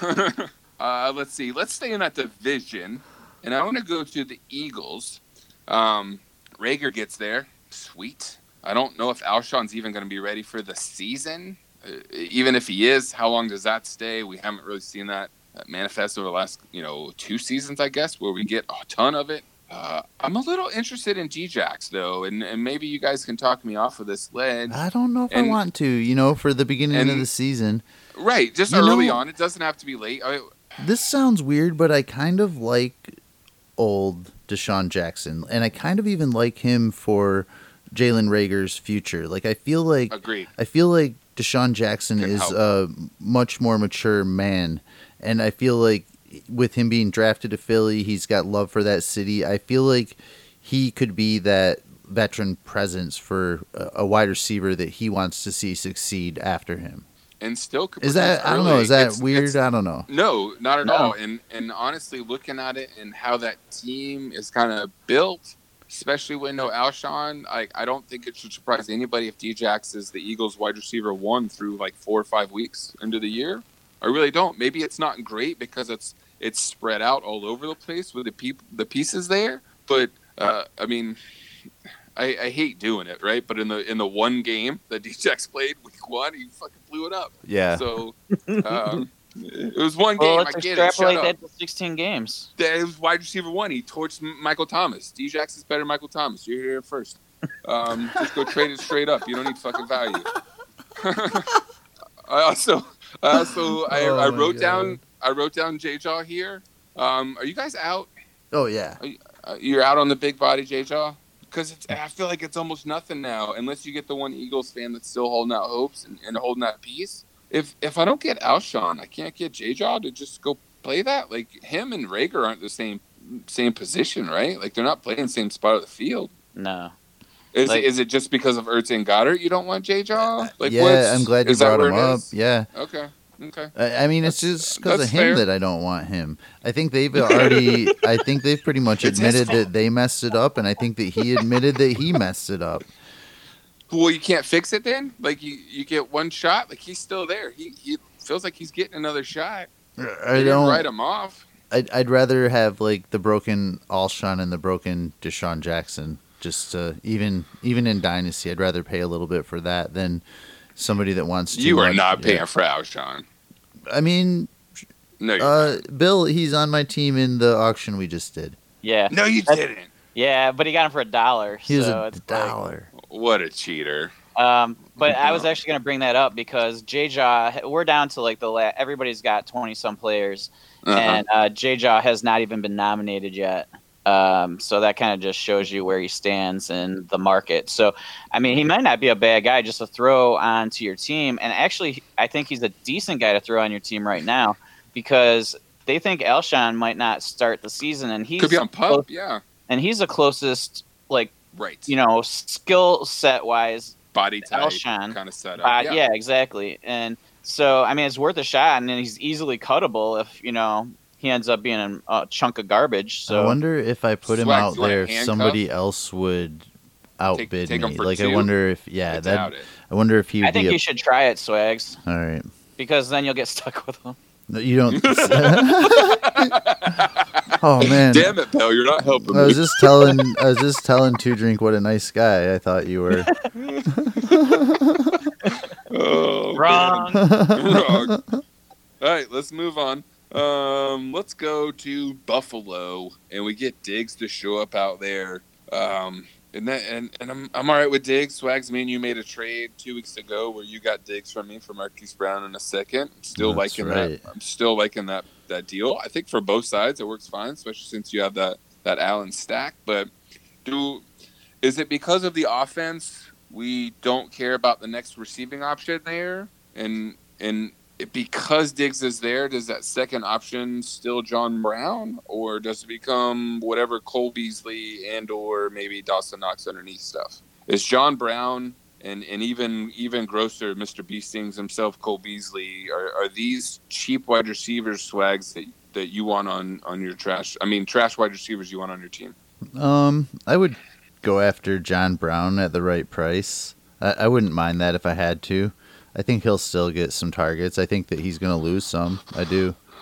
uh, let's see. Let's stay in that division, and I want to go to the Eagles. Um, Reagor gets there. Sweet. I don't know if Alshon's even going to be ready for the season. Uh, even if he is, how long does that stay? We haven't really seen that manifest over the last, you know, two seasons, I guess, where we get a ton of it. Uh, I'm a little interested in D-Jax, though, and, and maybe you guys can talk me off of this ledge. I don't know if I want to, you know, for the beginning and, of the season. Right, just early know- on. It doesn't have to be late. I, This sounds weird, but I kind of like old DeSean Jackson, and I kind of even like him for Jalen Reagor's future. Like I feel like agreed. I feel like DeSean Jackson Can is help. a much more mature man, and I feel like with him being drafted to Philly, he's got love for that city. I feel like he could be that veteran presence for a a wide receiver that he wants to see succeed after him. And still, could Is that produce I don't know? Is that It's- weird? it's- I don't know. No, not at No. all. And and honestly, looking at it and how that team is kind of built, especially with no Alshon, I I don't think it should surprise anybody if Djax is the Eagles' wide receiver one through like four or five weeks into the year. I really don't. Maybe it's not great because it's it's spread out all over the place with the peop- the pieces there. But uh, I mean, I, I hate doing it, right? But in the in the one game that Djax played week one, he fucking blew it up. Yeah. So um, it was one Well, game. let's I get it. Shut extrapolate up. that to 16 games. That- It was wide receiver one. He torched Michael Thomas. Djax is better than Michael Thomas. You're here first. Um, just go trade it straight up. You don't need fucking value. I also, I also, I, Oh I wrote God. down, I wrote down J Jaw here. Um, are you guys out? Oh yeah. Uh, you're out on the big body J Jaw because it's. I feel like it's almost nothing now, unless you get the one Eagles fan that's still holding out hopes and, and holding that peace. If if I don't get Alshon, I can't get J Jaw to just go play that. Like him and Reagor aren't the same same position, right? Like they're not playing the same spot of the field. No. Is, Like- is it just because of Ertz and Goedert you don't want J Jaw? Uh, like yeah, I'm glad you brought him up. is? Yeah. Okay. Okay. I, I mean, it's just because of him fair. that I don't want him. I think they've already. I think they've pretty much admitted that they messed it up, and I think that he admitted that he messed it up. Well, you can't fix it then. Like you, you get one shot. Like he's still there. He, he feels like he's getting another shot. I didn't write him off. I'd, I'd rather have like the broken Alshon and the broken DeSean Jackson. Just to, even even in Dynasty, I'd rather pay a little bit for that than somebody that wants to. You are not paying for Alshon. I mean, No, you uh, Bill, he's on my team in the auction we just did. Yeah. no, you That's- didn't. Yeah, but he got him for a dollar. He was so a it's like- dollar. What a cheater! Um, but I was actually going to bring that up because J Jaw, we're down to like the la- everybody's got twenty some players, Uh-huh. and uh, J Jaw has not even been nominated yet. Um, so that kind of just shows you where he stands in the market. So, I mean, he might not be a bad guy just to throw onto your team. And actually, I think he's a decent guy to throw on your team right now because they think Alshon might not start the season, and he's Could be on close- pup. Yeah, and he's the closest, like right. you know, skill set wise body type Alshon. kind of setup. uh, yeah. yeah. exactly. And so, I mean, it's worth a shot, and then he's easily cuttable if you know he ends up being a, a chunk of garbage. So I wonder if I put him Swag, out you want a there, if handcuff? somebody else would outbid take him me. for Like I wonder if yeah, I that. I wonder if he I think be. you should try it, Swags, all right, because then you'll get stuck with him. no, you don't. oh man, Damn it, Bill! You're not helping I me. was just telling I was just telling Two Drink what a nice guy I thought you were. Oh, Wrong. man. Wrong. All right, let's move on. Um, let's go to Buffalo, and we get Diggs to show up out there. Um, and that, and, and I'm I'm all right with Diggs. Swags, me and you made a trade two weeks ago where you got Diggs from me for Marquise Brown in a second. I'm still That's liking right. that. I'm still liking that that deal. I think for both sides it works fine, especially since you have that that Allen stack. But do is it because of the offense we don't care about the next receiving option there, and and because Diggs is there, does that second option still John Brown, or does it become whatever Cole Beasley and or maybe Dawson Knox underneath stuff? Is John Brown and and even even grosser, Mr. Beastings himself, Cole Beasley, are, are these cheap wide receivers swags that that you want on on your trash? I mean, trash wide receivers you want on your team? Um, I would go after John Brown at the right price. I, I wouldn't mind that if I had to. I think he'll still get some targets. I think that he's going to lose some. I do.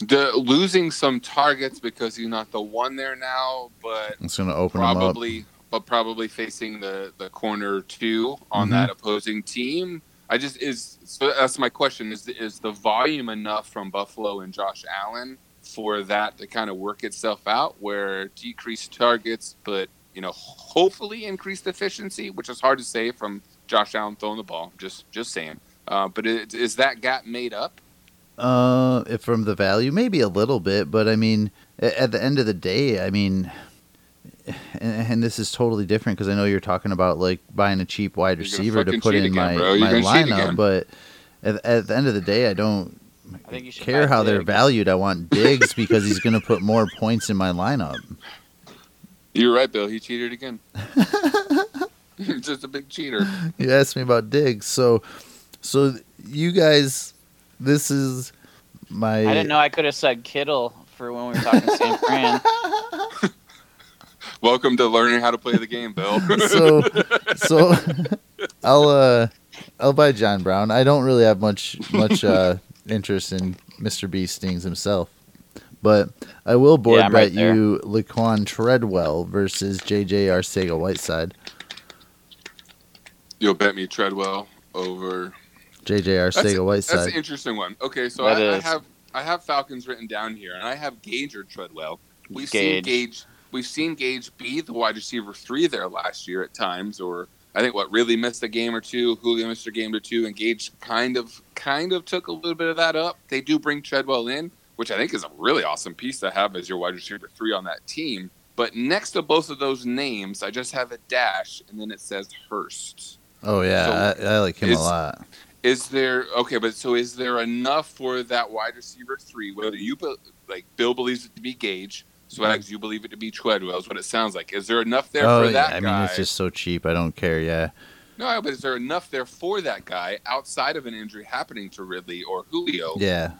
the losing some targets because he's not the one there now, but It's going to open him up. probably but probably facing the the corner two on Mhm. that opposing team. I just is so that's my question is is the volume enough from Buffalo and Josh Allen for that to kind of work itself out where decreased targets but you know hopefully increased efficiency which is hard to say from Josh Allen throwing the ball just just saying uh, but it, is that gap made up Uh, if from the value, maybe a little bit, but I mean, at the end of the day, I mean, and, and this is totally different because I know you're talking about like buying a cheap wide receiver to put in again, my bro. My gonna cheat again. lineup, but at, at the end of the day, I don't I think you care buy how they're valued. I want Diggs because he's going to put more points in my lineup. You're right, Bill. He cheated again. Just a big cheater. You asked me about Diggs, so so you guys, this is my. I didn't know I could have said Kittle for when we were talking San Fran. Welcome to learning how to play the game, Bill. so so I'll uh I'll buy John Brown. I don't really have much much uh interest in Mr. B Stings himself. But I will board Yeah, bet right you Laquon Treadwell versus JJ Arcega Whiteside. You'll bet me Treadwell over. JJ That's, Arcega that's an interesting one. Okay, so I, I have I have Falcons written down here, and I have Gage or Treadwell. We've Gage. seen Gage. we've seen Gage be the wide receiver three there last year at times, or I think what really missed a game or two. Julio missed a game or two, and Gage kind of kind of took a little bit of that up. They do bring Treadwell in, which I think is a really awesome piece to have as your wide receiver three on that team. But next to both of those names, I just have a dash, and then it says Hurst. Oh yeah, So I, I like him is- a lot. Is there okay? But so is there enough for that wide receiver three? Whether you like Bill believes it to be Gage, Swags mm-hmm. you believe it to be Treadwell is what it sounds like. Is there enough there oh for yeah, that I guy? mean it's just so cheap. I don't care. Yeah, No, but is there enough there for that guy outside of an injury happening to Ridley or Julio? yeah.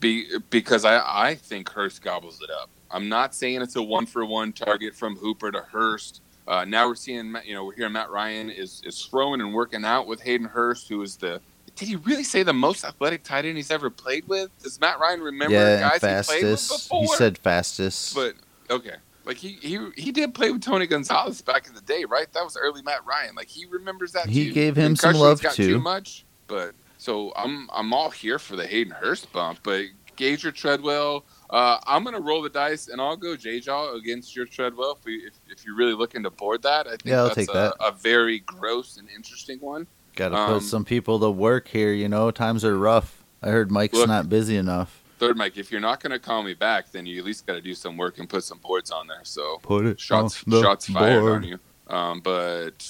Be, because I, I think Hurst gobbles it up. I'm not saying it's a one for one target from Hooper to Hurst. Uh, now we're seeing, Matt- you know, we're hearing Matt Ryan is, is throwing and working out with Hayden Hurst, who is the, did he really say the most athletic tight end he's ever played with? Does Matt Ryan remember yeah, guys he played with fastest. before? He said fastest. But okay, like he he he did play with Tony Gonzalez back in the day, right? That was early Matt Ryan. Like he remembers that. He too. gave him some love, got too. Too much, but so I'm I'm all here for the Hayden Hurst bump, but Gage or Treadwell. Uh, I'm gonna roll the dice and I'll go J Jaw against your Treadwell if, we, if if you're really looking to board that. I think Yeah, I'll that's take a, that. a very gross and interesting one. Got to um, put some people to work here. You know, times are rough. I heard Mike's Look- not busy enough. Third, Mike, if you're not gonna call me back, then you at least got to do some work and put some boards on there. So Put it shots shots fired board. on you. Um, but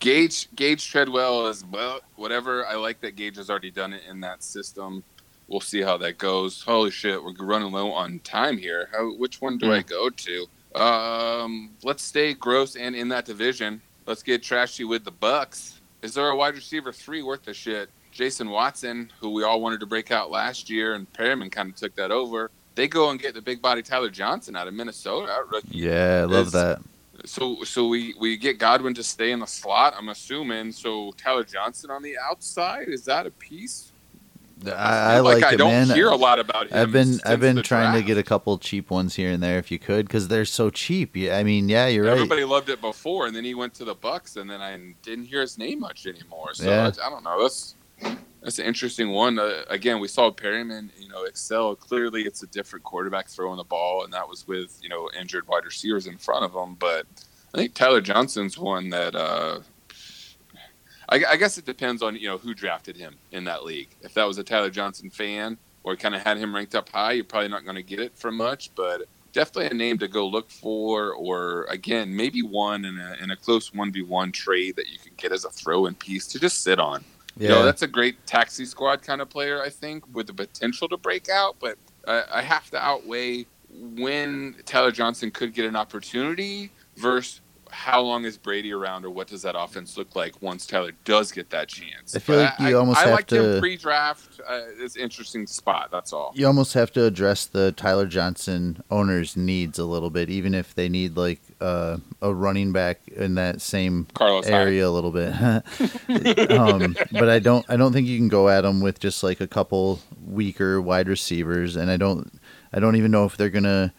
Gage Gage Treadwell is well, whatever. I like that Gage has already done it in that system. We'll see how that goes. Holy shit, we're running low on time here. How, which one do Hmm. I go to? Um, let's stay gross and in that division. Let's get trashy with the Bucs. Is there a wide receiver three worth the shit? Justin Watson, who we all wanted to break out last year, and Perriman kind of took that over. They go and get the big body Tyler Johnson out of Minnesota. Yeah, I love that. So so we we get Godwin to stay in the slot. I'm assuming. So Tyler Johnson on the outside is that a piece? I, I like, I it, don't man. hear a lot about him. I've been I've been trying to get a couple cheap ones here and there if you could because they're so cheap. Yeah, I mean, yeah, you're right. Everybody loved it before, and then he went to the Bucs, and then I didn't hear his name much anymore. So Yeah. I, I don't know. That's that's an interesting one. Uh, again, we saw Perriman, you know, excel. Clearly, it's a different quarterback throwing the ball, and that was with you know injured wide receivers in front of him. But I think Tyler Johnson's one that. Uh, I, I guess it depends on you know who drafted him in that league. If that was a Tyler Johnson fan or kind of had him ranked up high, you're probably not going to get it for much. But definitely a name to go look for, or again, maybe one in a in a close one v one trade that you can get as a throw in piece to just sit on. yeah, You know, that's a great taxi squad kind of player, I think, with the potential to break out. But I, I have to outweigh when Tyler Johnson could get an opportunity versus how long is Brady around, or what does that offense look like once Tyler does get that chance? I feel But like you almost I have liked to- him pre-draft. Uh, it's an interesting spot. That's all. you almost have to address the Tyler Johnson owners' needs a little bit, even if they need like uh, a running back in that same Carlos Hyde. area a little bit. um, but I don't I don't think you can go at them with just like a couple weaker wide receivers, and I don't I don't even know if they're gonna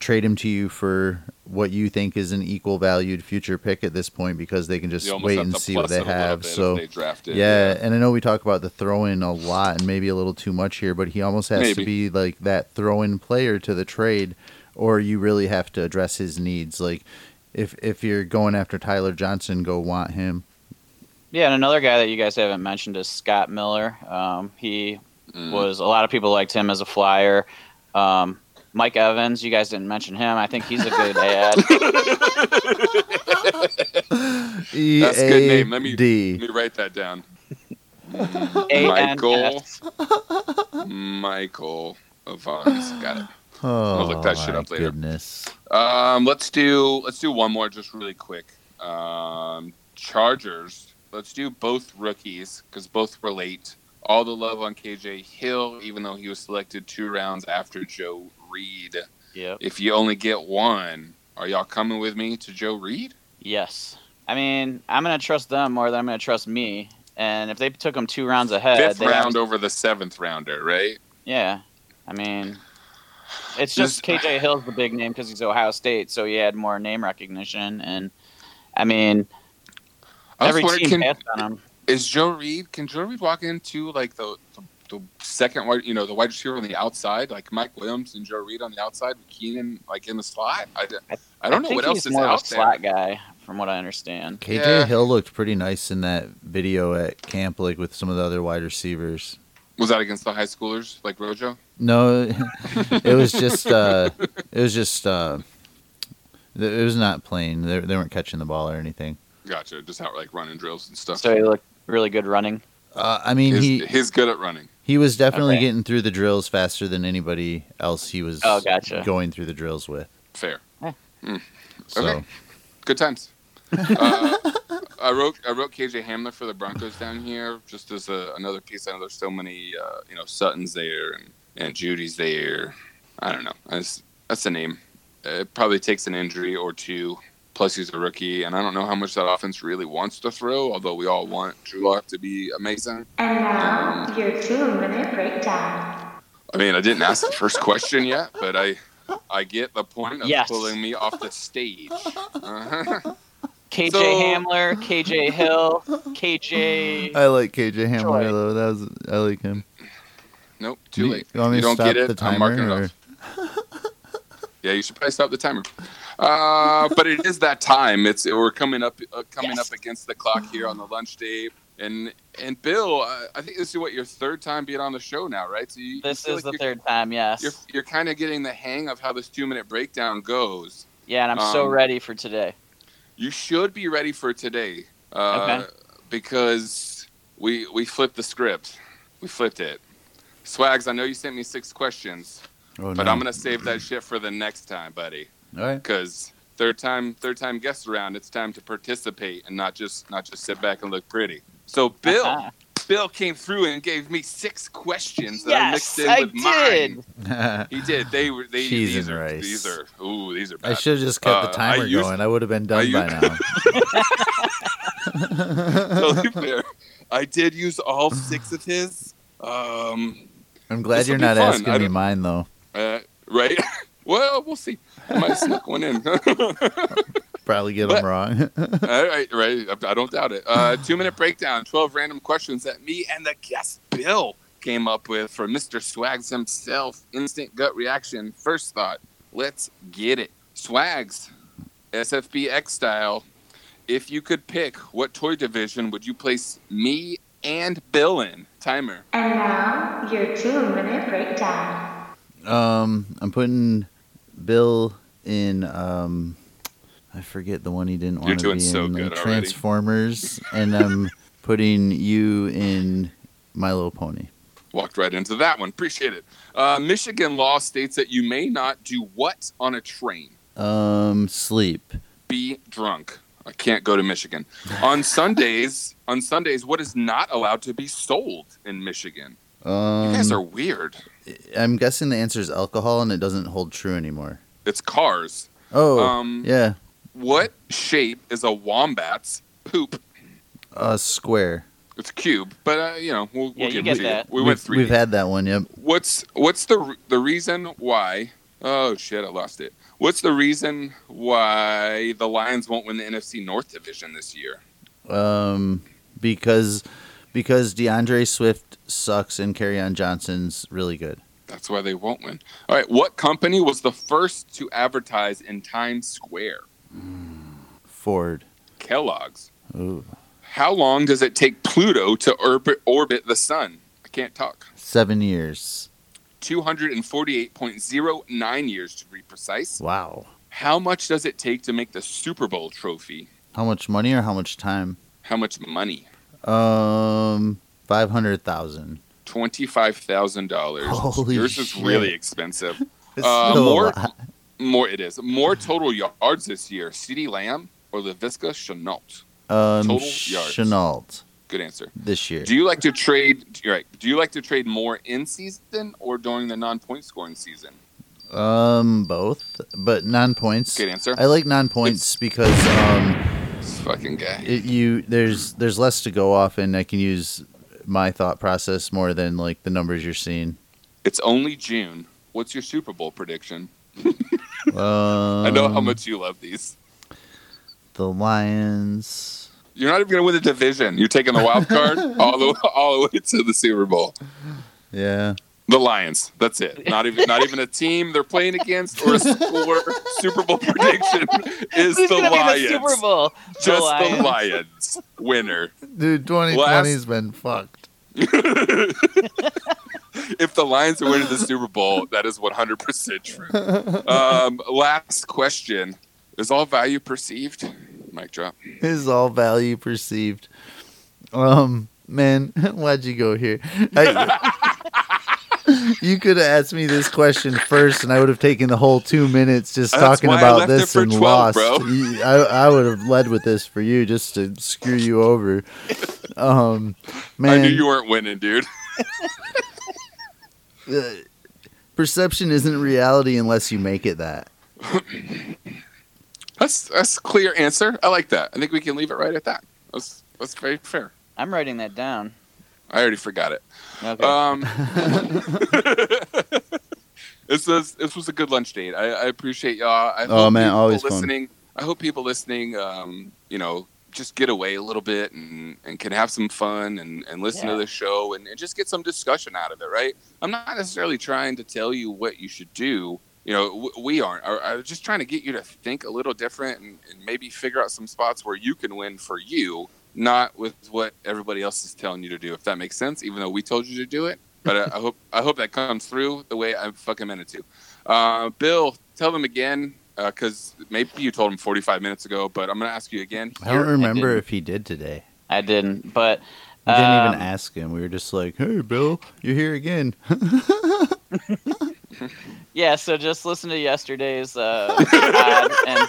trade him to you for what you think is an equal valued future pick at this point because they can just wait and see what they it a little have. So they drafted, yeah, and I know we talk about the throw in a lot and maybe a little too much here, but he almost has to be like that throw in player to the trade, or you really have to address his needs. Like if if you're going after Tyler Johnson, go want him. Yeah, and another guy that you guys haven't mentioned is Scott Miller. Um, he Mm. was a lot of people liked him as a flyer. Um, Mike Evans, you guys didn't mention him. I think he's a good ad. That's a good name. Let me- A D. Let me write that down. A Michael Michael Evans. Got it. Oh, look that shit my up later. Goodness. Um, let's do let's do one more just really quick. Um, Chargers. Let's do both rookies because both were late. All the love on KJ Hill, even though he was selected two rounds after Joe Reed. Yep. If you only get one, are y'all coming with me to Joe Reed? Yes. I mean, I'm gonna trust them more than I'm gonna trust me. And if they took him two rounds ahead, Fifth round over the seventh rounder, right? yeah. I mean, it's This- just KJ Hill's the big name because he's Ohio State, so he had more name recognition. And I mean, I every team can- passed on him. is Joe Reed? Can Joe Reed walk into like the, the the second wide, you know, the wide receiver on the outside, like Mike Williams and Joe Reed on the outside, with Keenan like in the slot. I, I don't know think what else is more out of a there. slot guy, from what I understand. KJ Yeah. Hill looked pretty nice in that video at camp, like with some of the other wide receivers. Was that against the high schoolers like Rojo? No, it was just uh, it was just uh, it was not playing. They, they weren't catching the ball or anything. Gotcha. Just out like running drills and stuff. So he looked really good running. Uh, I mean, He's, he he's good at running. He was definitely Okay. getting through the drills faster than anybody else. He was Oh, gotcha. going through the drills with. Fair. So Okay. Good times. uh, I wrote I wrote KJ Hamler for the Broncos down here just as a, another piece. I know there's so many uh, you know Sutton's there and, and Jeudy's there. I don't know. That's that's the name. It probably takes an injury or two. Plus he's a rookie, and I don't know how much that offense really wants to throw. Although we all want Drew Lock to be amazing. And now, your two-minute breakdown. I mean, I didn't ask the first question yet, but I I get the point of Yes. pulling me off the stage. Uh-huh. KJ So- Hamler, KJ Hill, KJ. I like KJ Hamler Troy. though. That was I like him. Nope, too You- late. you want me to don't get it. the I'm marking timer, it off. Yeah, you should probably stop the timer. Uh, but it is that time. It's we're coming up uh, coming Yes. up against the clock here on the lunch day. And and Bill, uh, I think this is what your third time being on the show now, right? So you, you This feel is like the third time, yes. You're you're kind of getting the hang of how this two minute breakdown goes. Yeah, and I'm so um, ready for today. You should be ready for today, uh, Okay. because we we flipped the script. We flipped it. Swags, I know you sent me six questions, Oh, but no. I'm gonna save that shit for the next time, buddy. All right. Because third time, third time guests around, it's time to participate and not just not just sit back and look pretty. So Bill, Uh-huh. Bill came through and gave me six questions that I Yes, mixed in I with did. mine. He did. They were they Cheese these are rice. these are ooh these are I should have just kept Uh, the timer I used- going. I would have been done I by now. totally fair. I did use all six of his. Um, I'm glad you're not fun. asking me mine though. uh, right? well, we'll see. I might sneak one in. Probably get But- them wrong. All right, right. I I don't doubt it. Uh, two minute breakdown, 12 random questions that me and the guest Bill came up with for Mr. Swags himself. Instant gut reaction. First thought, let's get it. Swags, SFBX style. If you could pick, what toy division would you place me and Bill in? Timer. And now, your two-minute breakdown. um, I'm putting Bill in. Um, I forget the one he didn't want to be so in. good like already. Transformers, and I'm putting you in My Little Pony. Walked right into that one. Appreciate it. Uh, Michigan law states that you may not do what on a train? Um, sleep. be drunk. I can't go to Michigan. On Sundays, on Sundays, what is not allowed to be sold in Michigan? Um, You guys are weird. I'm guessing the answer is alcohol, and it doesn't hold true anymore. It's cars. Oh, Um, yeah, What shape is a wombat's poop? a square. It's a cube, but uh, you know we'll, yeah, we'll you get to that. You. We we've, went three. We've had that one. Yep. What's what's the the reason why? Oh shit, I lost it. What's the reason why the Lions won't win the NFC North division this year? Um, because because D'Andre Swift sucks and on Johnson's really good. That's why they won't win. All right, what company was the first to advertise in Times Square? Hmm. Ford. Kellogg's. Ooh. How long does it take Pluto to orbit, orbit the sun? I can't talk. Seven years. 248.09 years to be precise. Wow. How much does it take to make the Super Bowl trophy? How much money or how much time? How much money? Um, five hundred thousand. $25,000. Holy shit. Yours is really expensive. Uh, more- More it is. More total yards this year. CeeDee Lamb or Laviska Shenault? Um, total yards. Chenault Good answer. this year. Do you like to trade? Right. Do you like to trade more in season or during the non-point scoring season? Um, both, but non points. Good answer. I like non points because um, This fucking guy. it, you there's there's less to go off, and I can use my thought process more than like the numbers you're seeing. It's only June. What's your Super Bowl prediction? Um, I know how much you love these. the Lions. You're not even going to win the division. You're taking the wild card all the all the way to the Super Bowl. Yeah. The Lions. That's it. Not even not even a team they're playing against or a score. Super Bowl prediction is Who's the Lions. be the Super Bowl? The Just Lions. the Lions winner. Dude, 2020's been fucked. if the Lions are winning the Super Bowl, that is 100% true. Um, last question: Is all value perceived? Mic drop. Is all value perceived. Um, man, why'd you go here? I- you could have asked me this question first, and I would have taken the whole two minutes just That's talking about this and 12, lost. You- I, I would have led with this for you just to screw you over. Um, man, I knew you weren't winning, dude. uh, perception isn't reality unless you make it that. That's that's a clear answer. I like that. I think we can leave it right at that. That's that's very fair. I'm writing that down. I already forgot it. Okay. Um, this was this was a good lunch date. I, I appreciate y'all. I Oh, man, always fun. listening. I hope people listening, um, you know, just get away a little bit and, and can have some fun and, and listen Yeah. to the show and, and just get some discussion out of it. Right? I'm not necessarily trying to tell you what you should do. You know, w- we aren't. I- I'm just trying to get you to think a little different and, and maybe figure out some spots where you can win for you, not with what everybody else is telling you to do. If that makes sense, even though we told you to do it, but I, I hope I hope that comes through the way I fucking meant it to. Uh, Bill, tell them again because maybe you told him 45 minutes ago, but I'm gonna ask you again. I don't remember didn't. if he did today. I didn't, but We didn't um, even ask him. We were just like, "Hey, Bill, you're here again." Yeah, so just listen to yesterday's uh, and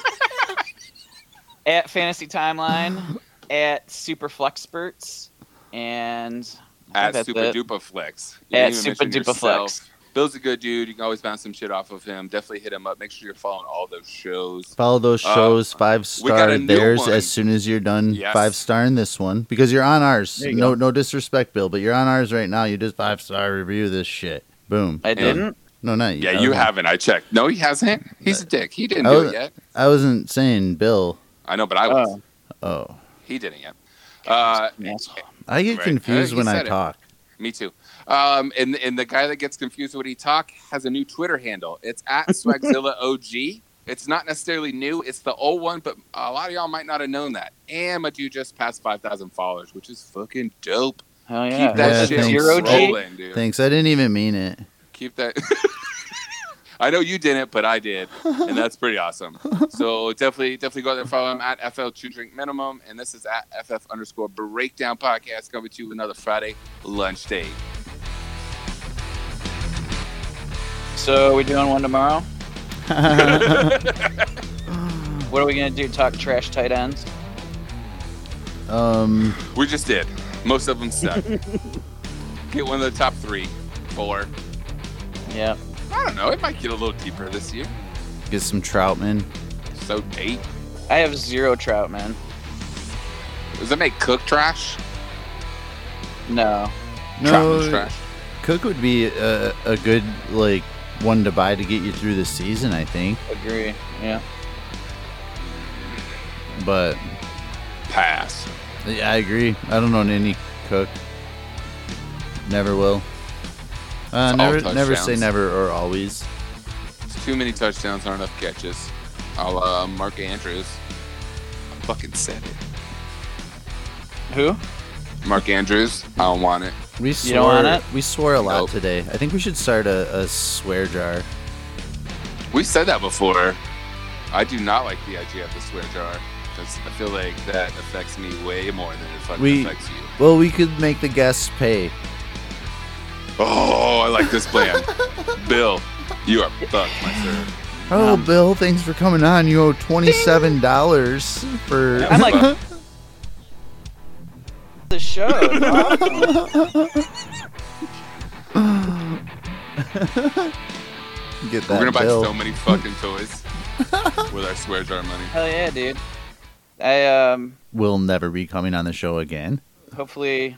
at Fantasy Timeline, at Super Flexperts, and at that's Super it. Duper Flex. You At didn't Super mention Duper yourself. Flex. Bill's a good dude. You can always bounce some shit off of him. Definitely hit him up. Make sure you're following all those shows. Follow those Uh, shows, five star a theirs one. as soon as you're done Yes. five star in this one because you're on ours. You No, go. no disrespect, Bill, but you're on ours right now. You just five star review this shit. Boom. I didn't. No, not you. Yeah, you haven't. I checked. No, he hasn't. He's a dick. He didn't I do was- it yet. I wasn't saying Bill. I know, but I was. Oh, Oh, He didn't yet. Uh. I get confused Uh, he when I said it. talk. Me too. Um, and and the guy that gets confused when he talk has a new Twitter handle. It's at Swagzilla OG. It's not necessarily new. It's the old one, but a lot of y'all might not have known that. And but you just passed five thousand followers, which is fucking dope. Hell yeah. Keep that Yeah, shit thanks. Zero rolling, dude. Thanks. I didn't even mean it. Keep that. I know you didn't, but I did, and that's pretty awesome. So definitely, definitely go out there and follow him at FL Two Drink Minimum, and this is at FF underscore Breakdown Podcast coming to you another Friday lunch date. So we doing one tomorrow? What are we gonna do? Talk trash tight ends? um, We just did. Most of them suck. get one of the top three, four. Yeah. I don't know. It might get a little deeper this year. get some Trautman. So eight. I have zero trout, man. Does it make cook trash? No. Trautman's No, trash. Cook would be a, a good like one to buy to get you through the season. I think, Agree. Yeah. but Pass. yeah, I agree. I don't own any Cook. Never will. Uh, never, never say never or always. It's too many touchdowns, not enough catches. I'll uh, Mark Andrews. I fucking said it. Who? Mark Andrews. I don't want it. We swore. don't want it? We swore a lot Nope. today. I think we should start a, a swear jar. We said that before. I do not like the idea of the swear jar because I feel like that affects me way more than it fucking We- affects you. Well, we could make the guests pay. Oh, I like this plan. Bill, you are fucked, my sir. Oh, Um, Bill, thanks for coming on. You owe twenty-seven dollars for. I'm like the show. Get that We're gonna buy bill. so many fucking toys with our swear jar money. Hell yeah, dude. I um Will never be coming on the show again. hopefully